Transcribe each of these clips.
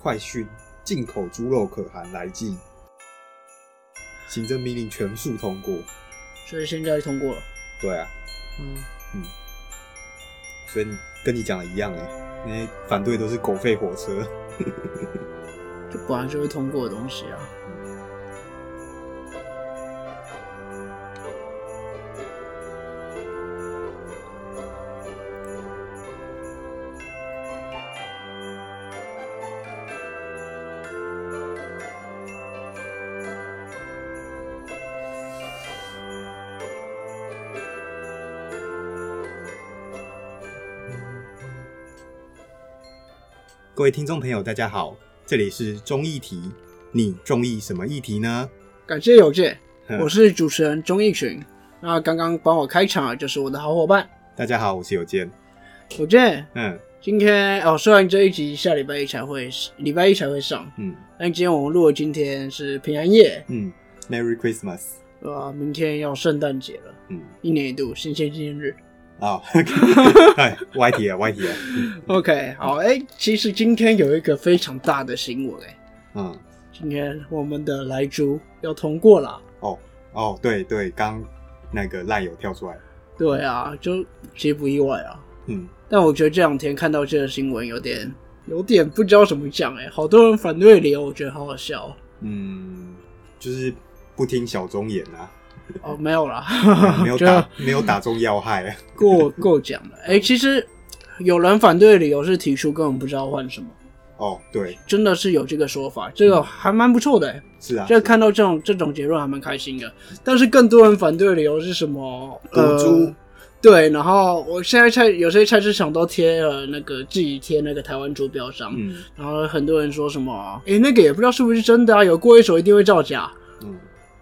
快讯：进口猪肉可含来剂。行政命令全数通过。所以现在通过了。对啊，嗯，嗯，所以跟你讲的一样哎，那些反对都是狗吠火车。这本来就会通过的东西啊。各位听众朋友，大家好，这里是中议题，你中意什么议题呢？感谢有见，嗯我是主持人钟义群。那刚刚帮我开场的就是我的好伙伴大家好，我是有健。有见。嗯今天哦，虽然这一集下礼拜一才会，礼拜一才会上，嗯但今天我们录的今天是平安夜，嗯，Merry Christmas。对吧？明天要圣诞节了，嗯，一年一度新鲜纪念日。啊，哎，歪题啊，歪题啊。OK，好，哎、其实今天有一个非常大的新闻、哎，嗯，今天我们的莱猪要通过了。哦哦，对对，刚那个赖友跳出来。对啊，就其实不意外啊。嗯，但我觉得这两天看到这个新闻，有点有点不知道怎么讲哎、好多人反对的理由，我觉得好好笑嗯，就是不听小忠言啊，哦。没有啦，没有打没有打中要害。过过讲了。哎、其实有人反对的理由是提出根本不知道换什么，哦，对，真的是有这个说法，这个还蛮不错的、欸。是啊，就看到这种这种结论还蛮开心的。但是更多人反对的理由是什么？赌猪呃对，然后我现在菜有些菜市场都贴了那个自己贴那个台湾猪标章，嗯然后很多人说什么，诶，那个也不知道是不是真的啊，有过一手一定会造假。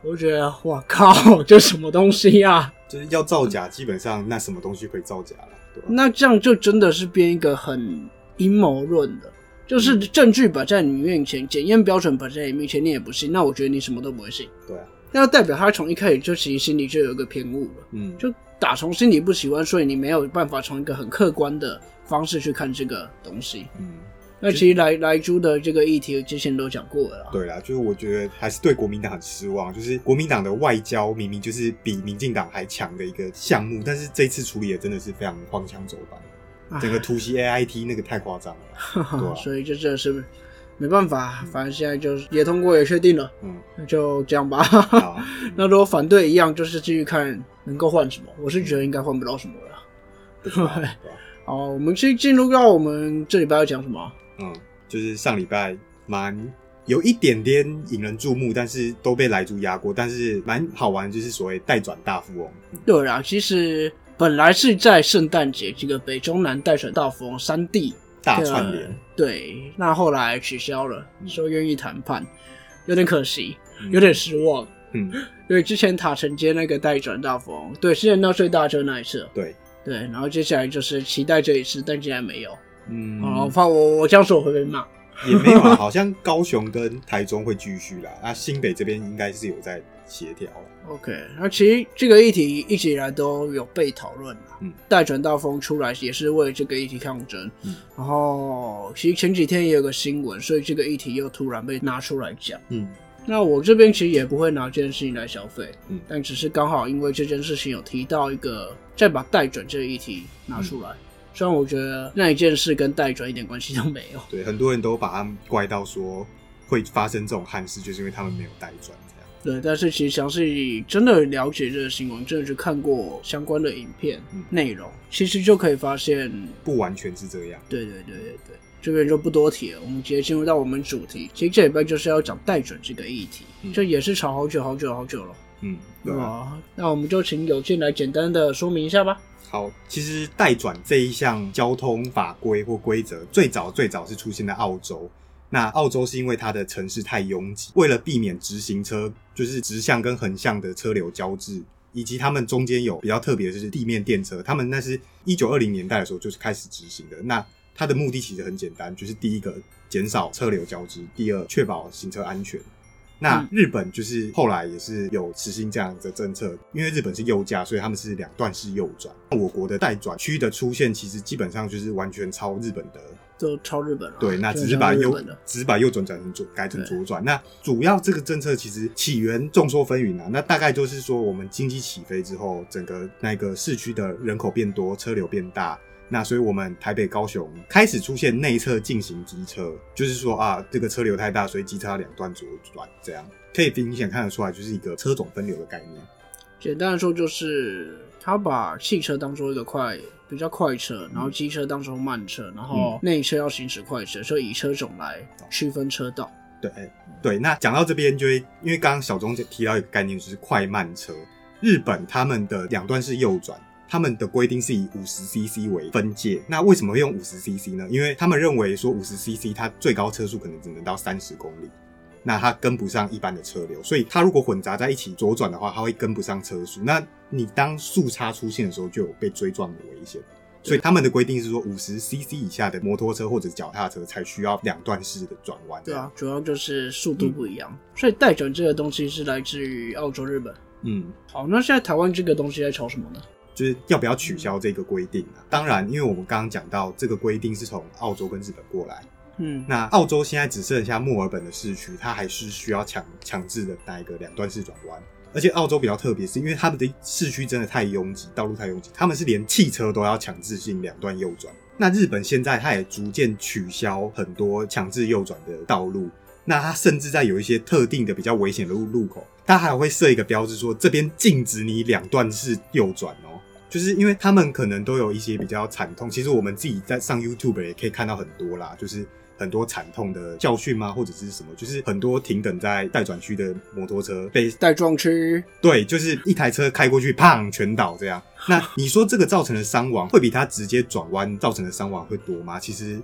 嗯，我就觉得，哇靠，这什么东西呀、就是要造假，基本上那什么东西可以造假了，对吧？那这样就真的是编一个很阴谋论的，就是证据摆在你面前，检验标准摆在你面前，你也不信，那我觉得你什么都不会信。对啊，那代表他从一开始就其实心里就有一个偏误了，嗯，就打从心里不喜欢，所以你没有办法从一个很客观的方式去看这个东西。嗯，那其实来来猪的这个议题之前都讲过了啦，对啦，就是我觉得还是对国民党很失望，就是国民党的外交明明就是比民进党还强的一个项目，但是这一次处理的真的是非常荒腔走板，整个突袭 AIT 那个太夸张了啦，对啊所以这真的是没办法，反正现在就是也通过也确定了，嗯，那就这样吧。那如果反对一样，就是继续看能够换什么。我是觉得应该换不到什么了。对好，我们去进入到我们这礼拜要讲什么？嗯，就是上礼拜蛮有一点点引人注目，但是都被莱猪压过，但是蛮好玩，就是所谓代转大富翁，嗯对啊，其实本来是在圣诞节这个北中南代转大富翁三地大串联，对，那后来取消了，嗯说愿意谈判，有点可惜，嗯有点失望。嗯，因为之前塔城街那个代转大富翁，对，是人到最大就那一次，对，对，然后接下来就是期待这一次，但竟然没有。嗯，好，我怕我我这样说我会被骂。也没有啊，好像高雄跟台中会继续啦，那新北这边应该是有在协调了。OK，那其实这个议题一直以来都有被讨论啦。嗯，代转大风出来也是为这个议题抗争。嗯，然后其实前几天也有个新闻，所以这个议题又突然被拿出来讲。嗯那我这边其实也不会拿这件事情来消费，嗯但只是刚好因为这件事情有提到一个，再把代转这个议题拿出来。虽然我觉得那一件事跟代转一点关系都没有。对，很多人都把他们怪到说会发生这种憾事，就是因为他们没有代转这样。对，但是其实详细真的了解这个新闻，真的去看过相关的影片嗯内容，其实就可以发现，不完全是这样。对对对对对，这边就不多提了，我们直接进入到我们主题。其实这礼拜就是要讲代准这个议题，嗯这也是吵好久好久好久了，嗯，对？啊，那我们就请有健来简单的说明一下吧。好，其实代转这一项交通法规或规则，最早最早是出现在澳洲。那澳洲是因为它的城市太拥挤，为了避免直行车就是直向跟横向的车流交织，以及他们中间有比较特别的就是地面电车，他们那是一九二零年代的时候就是开始执行的。那它的目的其实很简单，就是第一个减少车流交织，第二确保行车安全。那嗯日本就是后来也是有实行这样的政策，因为日本是右驾，所以他们是两段式右转。我国的待转区的出现，其实基本上就是完全超日本的就超日本了。对，那只是把右只是把右转转成左，改成左转。那主要这个政策其实起源众说纷纭啊。那大概就是说，我们经济起飞之后，整个那个市区的人口变多，车流变大。那所以，我们台北、高雄开始出现内侧进行机车，就是说啊，这个车流太大，所以机车要两段左转，这样可以明显看得出来，就是一个车种分流的概念。简单的说，就是他把汽车当做一个快比较快车，然后机车当成慢车，然后内车要行驶快车，所以以车种来区分车道。对对，那讲到这边就会，因为刚刚小钟提到一个概念，就是快慢车。日本他们的两段式右转，他们的规定是以五十 CC 为分界。那为什么会用五十 CC 呢？因为他们认为说五十 CC 它最高车速可能只能到三十公里，那它跟不上一般的车流，所以它如果混杂在一起左转的话，它会跟不上车速。那你当速差出现的时候，就有被追撞的危险。所以他们的规定是说，五十 CC 以下的摩托车或者脚踏车才需要两段式的转弯。对啊，主要就是速度不一样。所以带转这个东西是来自于澳洲、日本。嗯，好，那现在台湾这个东西在炒什么呢？就是要不要取消这个规定啊？当然，因为我们刚刚讲到这个规定是从澳洲跟日本过来，嗯，那澳洲现在只剩下墨尔本的市区，它还是需要强强制的那一个两段式转弯。而且澳洲比较特别，是因为他们的市区真的太拥挤，道路太拥挤，他们是连汽车都要强制性两段右转。那日本现在它也逐渐取消很多强制右转的道路，那它甚至在有一些特定的比较危险的路路口，它还会设一个标志说这边禁止你两段式右转哦。就是因为他们可能都有一些比较惨痛，其实我们自己在上 YouTube 也可以看到很多啦，就是很多惨痛的教训吗，或者是什么，就是很多停等在待转区的摩托车被带撞区，对，就是一台车开过去，砰，全倒这样。那你说这个造成的伤亡会比他直接转弯造成的伤亡会多吗？其实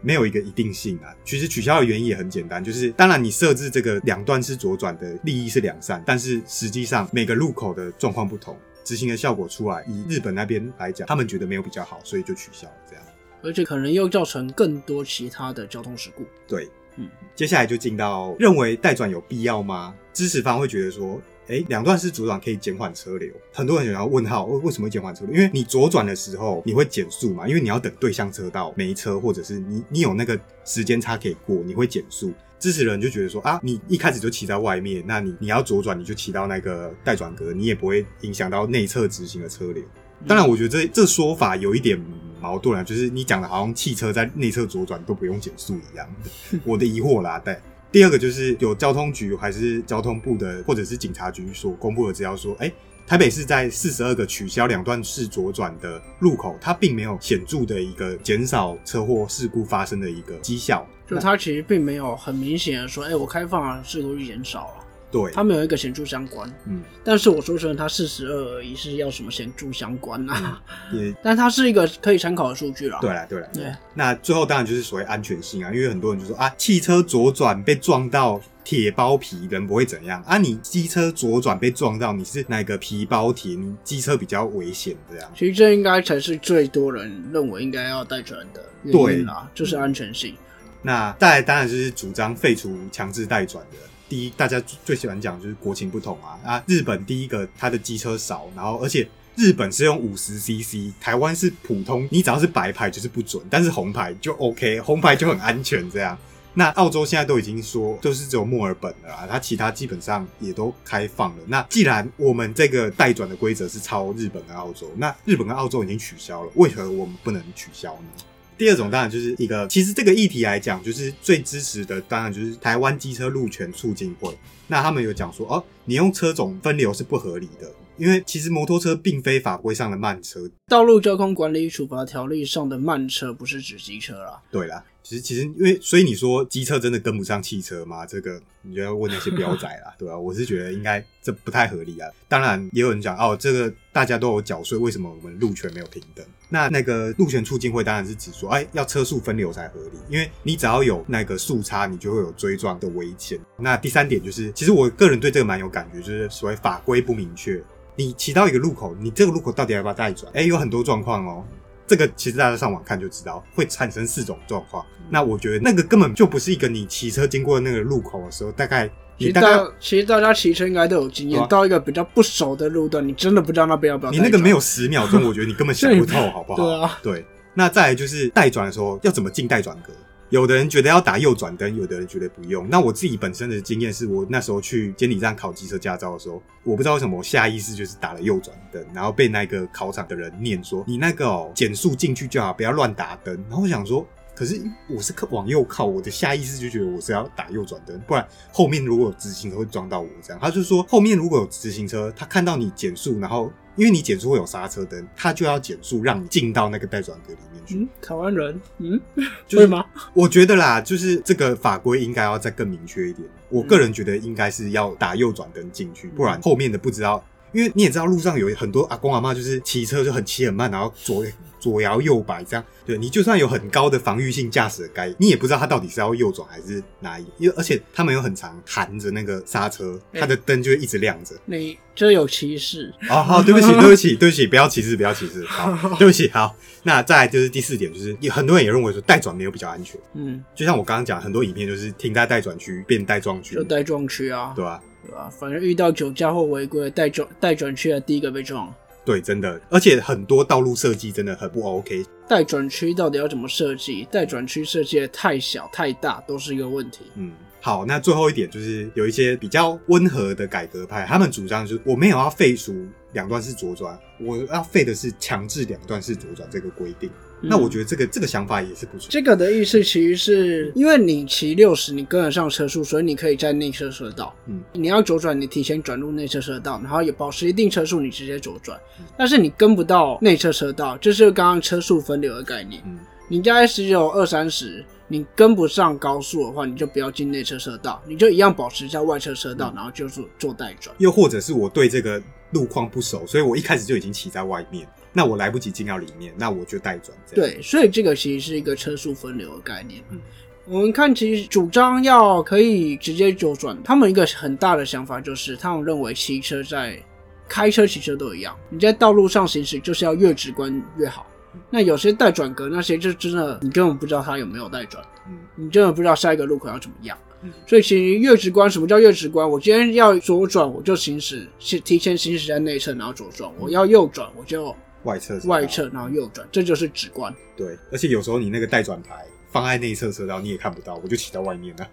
没有一个一定性啊。其实取消的原因也很简单，就是当然你设置这个两段式左转的利益是两善，但是实际上每个路口的状况不同，执行的效果出来，以日本那边来讲，他们觉得没有比较好，所以就取消了这样。而且可能又造成更多其他的交通事故。对，嗯，接下来就进到认为带转有必要吗？支持方会觉得说，哎，两段式左转可以减缓车流。很多人想要问号，为为什么会减缓车流？因为你左转的时候你会减速嘛，因为你要等对向车道没车，或者是你你有那个时间差可以过，你会减速。支持人就觉得说啊，你一开始就骑在外面，那你你要左转，你就骑到那个待转格，你也不会影响到内侧直行的车流。当然，我觉得这这说法有一点矛盾啊，就是你讲的好像汽车在内侧左转都不用减速一样，我的疑惑啦。对，第二个就是有交通局还是交通部的或者是警察局所公布的资料说，哎，台北市在四十二个取消两段式左转的路口，它并没有显著的一个减少车祸事故发生的一个绩效。就它其实并没有很明显说，哎、我开放啊，事故率减少了，对，他们有一个显著相关。嗯，但是我说真的，它四十二而已，是要什么显著相关啊？也 但它是一个可以参考的数据啦。对啦，对啦。对，那最后当然就是所谓安全性啊，因为很多人就说啊，汽车左转被撞到铁包皮，人不会怎样啊，你机车左转被撞到，你是哪个皮包铁，你机车比较危险这样。其实这应该才是最多人认为应该要带转的原因啦，就是安全性。那再来当然就是主张废除强制带转的。第一，大家最喜欢讲就是国情不同啊啊！日本第一个它的机车少，然后而且日本是用五十 CC，台湾是普通，你只要是白牌就是不准，但是红牌就 OK，红牌就很安全这样。那澳洲现在都已经说，就是只有墨尔本了啦，它其他基本上也都开放了。那既然我们这个代转的规则是超日本跟澳洲，那日本跟澳洲已经取消了，为何我们不能取消呢？第二种当然就是一个，其实这个议题来讲，就是最支持的，当然就是台湾机车路权促进会。那他们有讲说，哦，你用车种分流是不合理的，因为其实摩托车并非法规上的慢车。道路交通管理处罚条例上的慢车不是指机车啦，对啦，其实其实因为所以你说机车真的跟不上汽车吗？这个你就要问那些标 仔啦，对吧、我是觉得应该这不太合理啊。当然也有人讲哦，这个大家都有缴税，为什么我们路权没有平等？那那个路权促进会当然是指说，哎，要车速分流才合理，因为你只要有那个速差，你就会有追撞的危险。那第三点就是，其实我个人对这个蛮有感觉，就是所谓法规不明确。你骑到一个路口，你这个路口到底要不要带转？哎，有很多状况哦。这个其实大家上网看就知道，会产生四种状况。那我觉得那个根本就不是一个你骑车经过那个路口的时候，大概其实你大概大其实大家骑车应该都有经验，对啊到一个比较不熟的路段，你真的不知道那边要不要。你那个没有十秒钟，我觉得你根本想不透，好不好？对啊，对。那再来就是待转的时候要怎么进待转格？有的人觉得要打右转灯，有的人觉得不用。那我自己本身的经验是我那时候去监理站考机车驾照的时候，我不知道为什么我下意识就是打了右转灯，然后被那个考场的人念说：“你那个哦，减速进去就好，不要乱打灯。”然后我想说。可是我是靠往右靠，我的下意识就觉得我是要打右转灯，不然后面如果有直行车会撞到我这样。他就说后面如果有直行车，他看到你减速，然后因为你减速会有刹车灯，它就要减速让你进到那个待转格里面去。嗯，台湾人，嗯，就是会吗？我觉得啦，就是这个法规应该要再更明确一点。我个人觉得应该是要打右转灯进去，不然后面的不知道。因为你也知道路上有很多阿公阿妈，就是骑车就很骑很慢，然后左左摇右摆这样。对你就算有很高的防御性驾驶的该，你也不知道他到底是要右转还是哪一。因为而且他们有很常含着那个刹车，他的灯就会一直亮着。你这有歧视？哦，好，对不起，对不起，对不起，不要歧视，不要歧视。好，对不起。好，那再来就是第四点，就是有很多人也认为说带转没有比较安全。嗯，就像我刚刚讲，很多影片就是停在带转区变带撞区就，带撞区啊，对吧？对吧？反正遇到酒驾或违规，带转带转区的第一个被撞。对，真的，而且很多道路设计真的很不 OK。带转区到底要怎么设计？带转区设计的太小太大都是一个问题。嗯，好，那最后一点就是有一些比较温和的改革派，他们主张就是我没有要废除两段式左转，我要废的是强制两段式左转这个规定。那我觉得这个这个想法也是不错。这个的意思其实是因为你骑六十，你跟得上车速，所以你可以在内侧车道。嗯，你要左转，你提前转入内侧车道，然后也保持一定车速，你直接左转。但是你跟不到内侧车道，这是刚刚车速分流的概念。嗯，你大概只有二三十，你跟不上高速的话，你就不要进内侧车道，你就一样保持在外侧车道，然后就是做带转。又或者是我对这个路况不熟，所以我一开始就已经骑在外面，那我来不及进到里面，那我就带转。这样，对，所以这个其实是一个车速分流的概念。嗯我们看，其实主张要可以直接左转，他们一个很大的想法就是，他们认为骑车在开车、骑车都一样，你在道路上行驶就是要越直观越好。那有些带转格那些，就真的你根本不知道它有没有带转，嗯你真的不知道下一个路口要怎么样嗯。所以其实越直观，什么叫越直观？我今天要左转，我就行驶，是提前行驶在内侧，然后左转；我要右转，我就外侧外侧，然后右转，这就是直观。对，而且有时候你那个带转牌放在内侧车道，你也看不到，我就骑到外面了。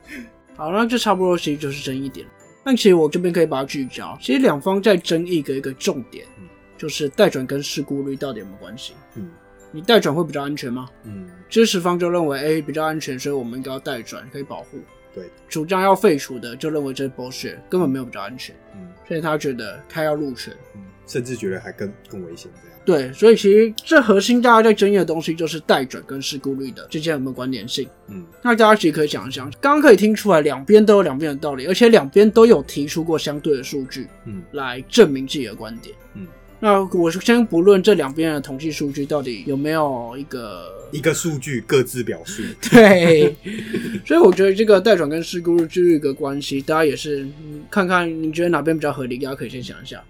好，那这差不多其实就是争议点。但其实我这边可以把它聚焦，其实两方在争议的一个重点嗯，就是带转跟事故率到底有没有关系？嗯你代转会比较安全吗？嗯，支持方就认为，哎、比较安全，所以我们应该要代转，可以保护。对，主张要废除的就认为这是 bullshit，根本没有比较安全，嗯所以他觉得他要入权。嗯，甚至觉得还更更危险这样。对，所以其实这核心大家在争议的东西就是代转跟事故率的之间有没有关联性。嗯那大家其实可以想一想，刚刚可以听出来，两边都有两边的道理，而且两边都有提出过相对的数据嗯来证明自己的观点。嗯，那我先不论这两边的统计数据到底有没有一个一个数据各自表述。对，所以我觉得这个代转跟事故率是一个关系，大家也是嗯看看你觉得哪边比较合理，大家可以先想一下。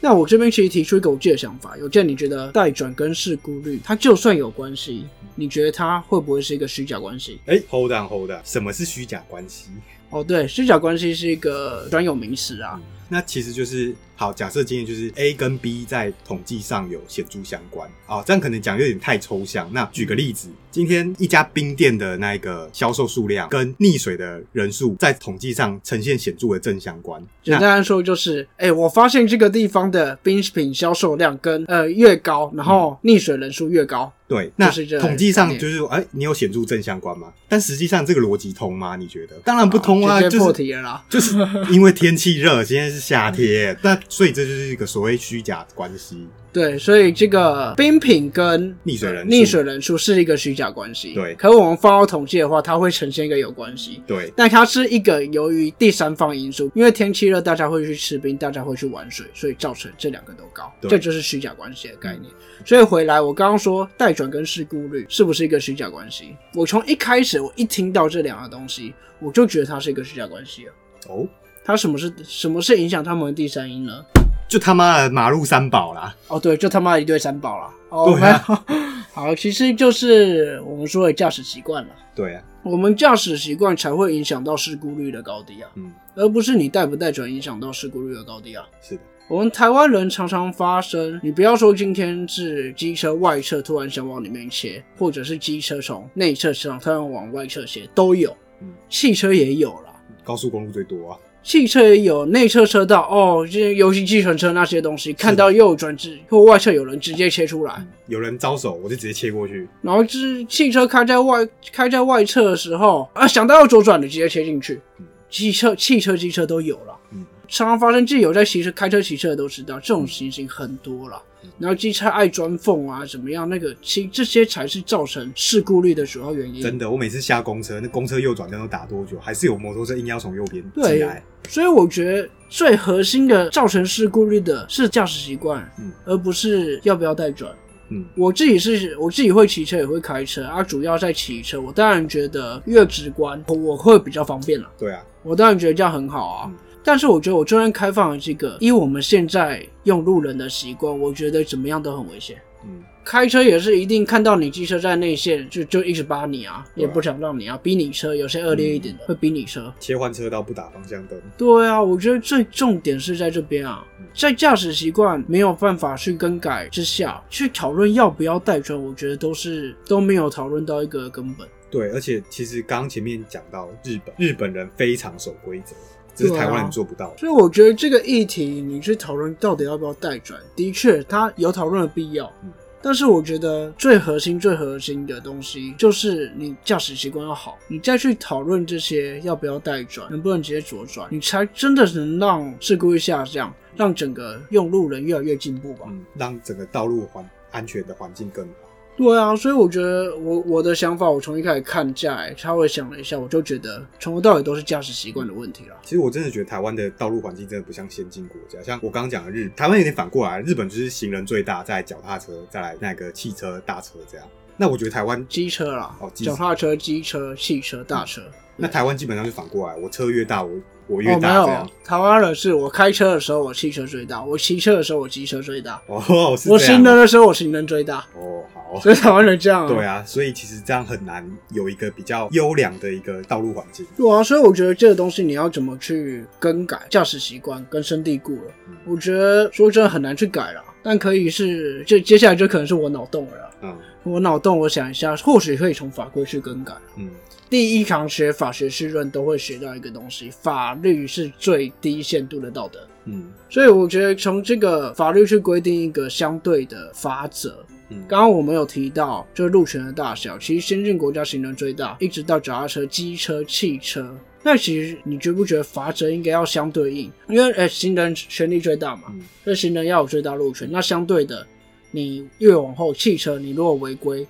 那我这边其实提出一个我自己的想法，有见你觉得带转跟事故率，它就算有关系，你觉得它会不会是一个虚假关系？哎，hold on hold on，什么是虚假关系？哦，对，虚假关系是一个专有名词啊。那其实就是好，假设今天就是 A 跟 B 在统计上有显著相关啊、这样可能讲有点太抽象。那举个例子，今天一家冰店的那个销售数量跟溺水的人数在统计上呈现显著的正相关。那简单来说就是，哎、我发现这个地方的冰品销售量跟呃越高，然后溺水人数越高。对，那统计上就是说，哎、你有显著正相关吗？但实际上这个逻辑通吗？你觉得？当然不通啊，就是题了啦。就是因为天气热，今天是夏天，那所以这就是一个所谓虚假关系。对，所以这个冰品跟溺水人数溺水人数是一个虚假关系。对可我们放到统计的话，它会呈现一个有关系。对，但它是一个由于第三方因素，因为天气热，大家会去吃冰，大家会去玩水，所以造成这两个都高，对这就是虚假关系的概念。所以回来，我刚刚说带转跟事故率是不是一个虚假关系？我从一开始我一听到这两个东西，我就觉得它是一个虚假关系了。哦，它什么是什么是影响他们的第三音呢？就他妈的马路三宝啦。哦，对，就他妈一对三宝啦。哦，对啊 好，其实就是我们说的驾驶习惯了。对啊，我们驾驶习惯才会影响到事故率的高低啊，嗯，而不是你带不带转影响到事故率的高低啊。是的，我们台湾人常常发生，你不要说今天是机车外侧突然想往里面切，或者是机车从内侧上突然往外侧切，都有。嗯汽车也有啦，高速公路最多啊，汽车也有内侧车道哦，这些尤其计程车那些东西，看到右转直或外侧有人直接切出来，有人招手我就直接切过去，然后是汽车开在外开在外侧的时候啊，想到要左转的直接切进去。嗯，汽车、汽车、机车都有了。嗯常常发生，自己有在骑车、开车、骑车的都知道，这种情形很多了。然后机车爱钻缝啊，怎么样？那个其这些才是造成事故率的主要原因。真的，我每次下公车，那公车右转灯都打多久，还是有摩托车硬要从右边进对来，所以我觉得最核心的造成事故率的是驾驶习惯，嗯而不是要不要带转。嗯我自己是我自己会骑车也会开车啊，主要在骑车。我当然觉得越直观，我我会比较方便了。对啊，我当然觉得这样很好啊。嗯但是我觉得我就算开放了这个，以我们现在用路人的习惯，我觉得怎么样都很危险。嗯开车也是一定看到你机车在内线，就就一直扒你啊，啊也不想让你啊，逼你车。有些恶劣一点的、会逼你车。切换车道不打方向灯，对啊，我觉得最重点是在这边啊，在驾驶习惯没有办法去更改之下，去讨论要不要带转，我觉得都是都没有讨论到一个根本。对，而且其实刚刚前面讲到日本，日本人非常守规则，只是台湾人做不到。所以我觉得这个议题，你去讨论到底要不要代转，的确它有讨论的必要。嗯但是我觉得最核心、最核心的东西就是你驾驶习惯要好，你再去讨论这些要不要带转，能不能直接左转，你才真的能让事故率下降，让整个用路人越来越进步吧。嗯，让整个道路环安全的环境更好。对啊，所以我觉得我我的想法，我从一开始看驾，稍微想了一下，我就觉得从头到尾都是驾驶习惯的问题了。其实我真的觉得台湾的道路环境真的不像先进国家，像我刚刚讲的日，台湾有点反过来，日本就是行人最大，再脚踏车，再来那个汽车、大车这样。那我觉得台湾，机车啦哦，机脚踏车、机车、汽车、大车。那台湾基本上是反过来，我车越大，我我越哦，没大这样有。，台湾人是我开车的时候我汽车最大，我骑车的时候我机车最大，哦，是我行人的时候我行人最大，哦，好。所以台湾人这样、对啊，所以其实这样很难有一个比较优良的一个道路环境。对啊，所以我觉得这个东西你要怎么去更改驾驶习惯，根深蒂固了。嗯我觉得说真的很难去改了，但可以是，就接下来就可能是我脑洞了。嗯我脑洞，我想一下，或许可以从法规去更改。嗯第一堂学法学绪论都会学到一个东西，法律是最低限度的道德。嗯所以我觉得从这个法律去规定一个相对的法则。嗯，刚刚我们有提到，就是路权的大小，其实先进国家行人最大，一直到脚踏车、机车、汽车。那其实你觉不觉得法则应该要相对应？因为呃，行人权利最大嘛，嗯所以行人要有最大路权。那相对的，你越往后，汽车你如果违规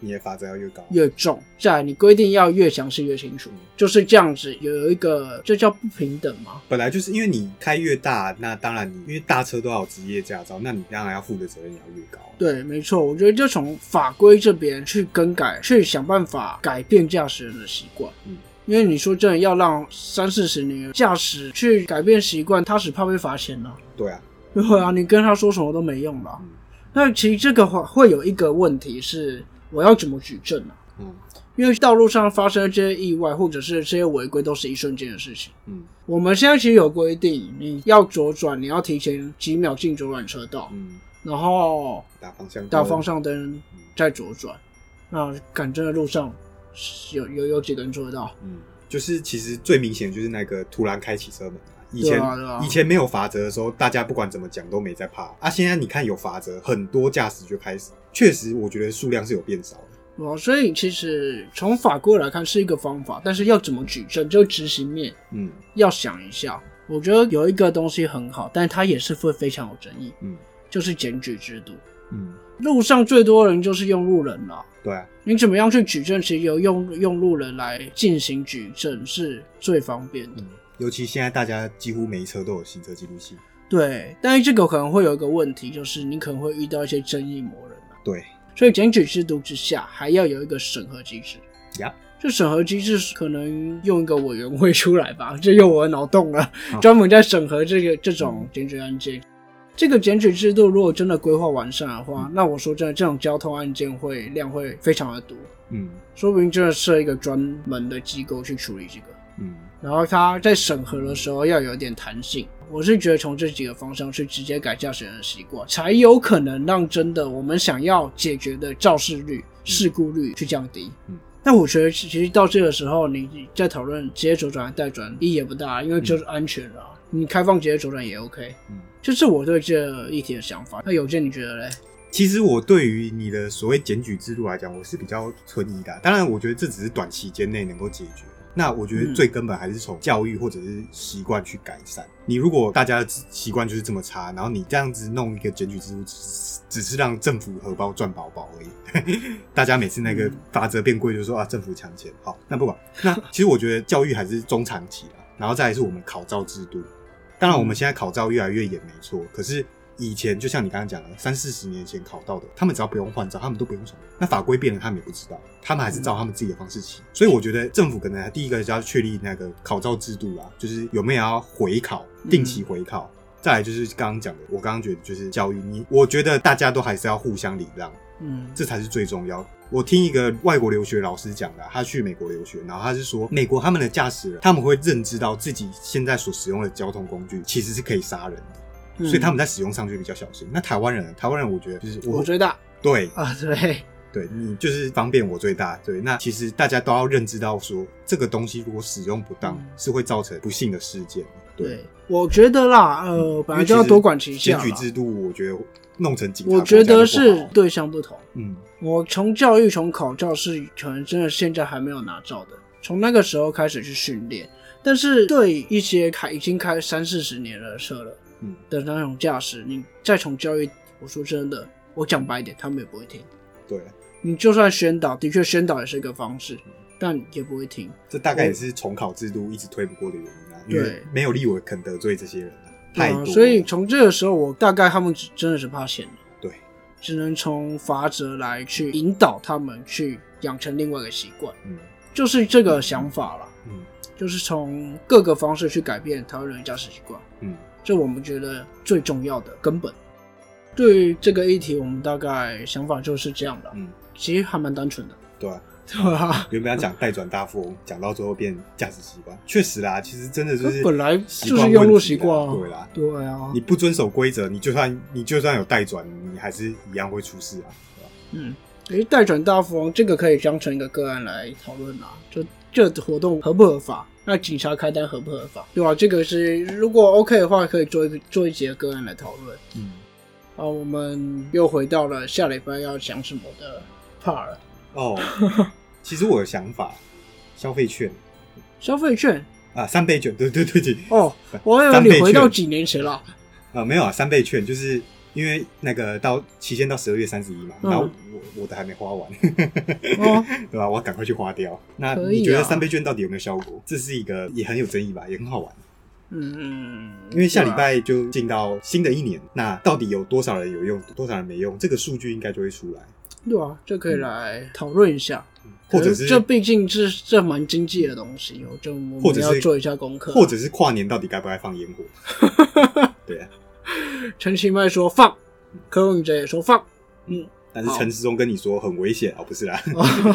你的法则要越高。越重，再来你规定要越详细越清楚，就是这样子。有一个这叫不平等嘛？本来就是因为你开越大，那当然你因为大车都要有职业驾照，那你当然要负的责任也要越高。对，没错，我觉得就从法规这边去更改，去想办法改变驾驶人的习惯。嗯，因为你说真的要让三四十年驾驶去改变习惯，他只怕被罚钱了。对啊，对啊，你跟他说什么都没用了。嗯那其实这个会会有一个问题是，我要怎么举证呢、嗯因为道路上发生的这些意外或者是这些违规，都是一瞬间的事情。嗯我们现在其实有规定，你要左转，你要提前几秒进左转车道，嗯，然后打方向灯打方向灯再左转。那赶真的路上有有有几个人做得到？嗯，就是其实最明显就是那个突然开启车门啊。以前、以前没有法则的时候，大家不管怎么讲都没在怕啊。现在你看有法则，很多驾驶就开始，确实我觉得数量是有变少的。哦，所以其实从法规来看是一个方法，但是要怎么举证，就执行面嗯要想一下。我觉得有一个东西很好，但它也是会非常有争议，嗯就是检举制度。嗯，路上最多人就是用路人了，对啊，你怎么样去举证？其实由用用路人来进行举证是最方便的。嗯，尤其现在大家几乎每一车都有行车记录器。对，但是这个可能会有一个问题，就是你可能会遇到一些争议魔人啊对所以检举制度之下，还要有一个审核机制。呀，这审核机制可能用一个委员会出来吧，这用我的脑洞了，专门在审核这个这种检举案件。这个检举制度如果真的规划完善的话，那我说真的，这种交通案件会量会非常的多，嗯说不定真的设一个专门的机构去处理这个。嗯，然后他在审核的时候要有点弹性。我是觉得从这几个方向去直接改驾驶员的习惯，才有可能让真的我们想要解决的肇事率、事故率去降低。嗯那我觉得其实到这个时候，你你在讨论直接左转还、带转意义也不大，因为就是安全了。你开放直接左转也 OK。嗯，这是我对这议题的想法。那有健你觉得嘞？其实我对于你的所谓检举制度来讲，我是比较存疑的。当然，我觉得这只是短期间内能够解决。那我觉得最根本还是从教育或者是习惯去改善。你如果大家的习惯就是这么差，然后你这样子弄一个检举制度，只是让政府荷包赚饱饱而已。大家每次那个罚则变贵，就说啊政府抢钱。好，那不管。那其实我觉得教育还是中长期啦，然后再来是我们考照制度。当然，我们现在考照越来越严，没错。可是以前就像你刚刚讲的，三四十年前考到的，他们只要不用换照，他们都不用什么。那法规变了，他们也不知道，他们还是照他们自己的方式骑。所以我觉得政府可能第一个就要确立那个考照制度啊，就是有没有要回考，定期回考。再来就是刚刚讲的，我刚刚觉得就是教育你，我觉得大家都还是要互相礼让，嗯，这才是最重要。我听一个外国留学老师讲的，他去美国留学，然后他是说，美国他们的驾驶人他们会认知到自己现在所使用的交通工具其实是可以杀人的。嗯所以他们在使用上就比较小心。那台湾人，台湾人我觉得就是我我最大对啊，对，对，你就是方便我最大。对，那其实大家都要认知到说，这个东西如果使用不当，嗯是会造成不幸的事件。对，我觉得啦，呃，本来就要多管齐下啦。检举制度，我觉得弄成警察，我觉得是，对象不同。嗯，我从教育、从考照是可能真的现在还没有拿照的，从那个时候开始去训练。但是对一些开已经开三四十年的车了，嗯。的那种驾驶，你再从教育，我说真的，我讲白一点，他们也不会听。对，你就算宣导，的确宣导也是一个方式，但也不会听。这大概也是重考制度一直推不过的原因啊，因为对。没有立委肯得罪这些人啊，太多所以从这个时候，我大概他们只真的是怕钱了，对，只能从法则来去引导他们去养成另外一个习惯，嗯。就是这个想法了。嗯。就是从各个方式去改变台湾人的驾驶习惯，嗯，这我们觉得最重要的根本。对于这个议题，我们大概想法就是这样的，嗯，其实还蛮单纯的，对啊。对啊？原本要讲代转大富翁，讲到最后变驾驶习惯，确实啦，其实真的就是本来就是用路习惯啊对啦。对啊你，不遵守规则，你就算你就算有代转，你还是一样会出事啊。对吧嗯，诶，代转大富翁这个可以当成一个个案来讨论啊，就这活动合不合法？那警察开单合不合法？对吧、这个是如果 OK 的话，可以做一个做一节个案来讨论。嗯，好，我们又回到了下礼拜要讲什么的 part 了。哦，其实我有想法，消费券消费券啊，三倍券，对对对对，哦，我以为你回到几年前了。啊，没有啊，三倍券就是因为那个到期限到十二月三十一嘛，嗯然后我我的还没花完，哦，对吧？我要赶快去花掉。那可以啊你觉得三倍券到底有没有效果？这是一个也很有争议吧，也很好玩。嗯嗯，因为下礼拜就进到新的一年，那到底有多少人有用，多少人没用，这个数据应该就会出来。对啊，就可以来讨论一下。或者是可这毕竟是这蛮经济的东西，我就我或者要做一下功课。或者是跨年到底该不该放烟火？对啊，陈其迈说放，柯文哲也说放，嗯，但是陈时中跟你说很危险哦，不是啦，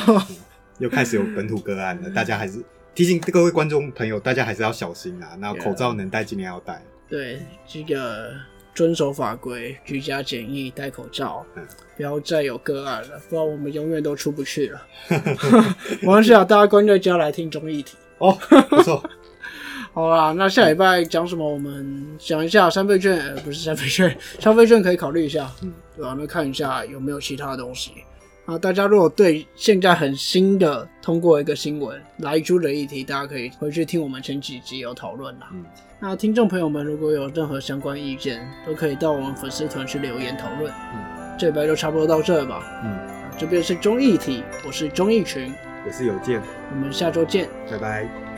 又开始有本土个案了，大家还是提醒各位观众朋友，大家还是要小心啊。那口罩能戴尽量要戴。对，这个遵守法规，居家检疫，戴口罩，嗯不要再有个案了，不然我们永远都出不去了。没关系啊，大家关在家来听综艺题。哦，不错，好啦，那下礼拜讲什么？我们讲一下三倍券，呃，不是三倍券，消费券可以考虑一下，嗯，对吧、那看一下有没有其他的东西。啊，大家如果对现在很新的通过一个新闻来出的议题，大家可以回去听我们前几集有讨论啦。嗯，那听众朋友们如果有任何相关意见，都可以到我们粉丝团去留言讨论。嗯，这礼拜就差不多到这了吧。嗯，这边是综艺题，我是综艺群，我是有健，我们下周见。拜拜。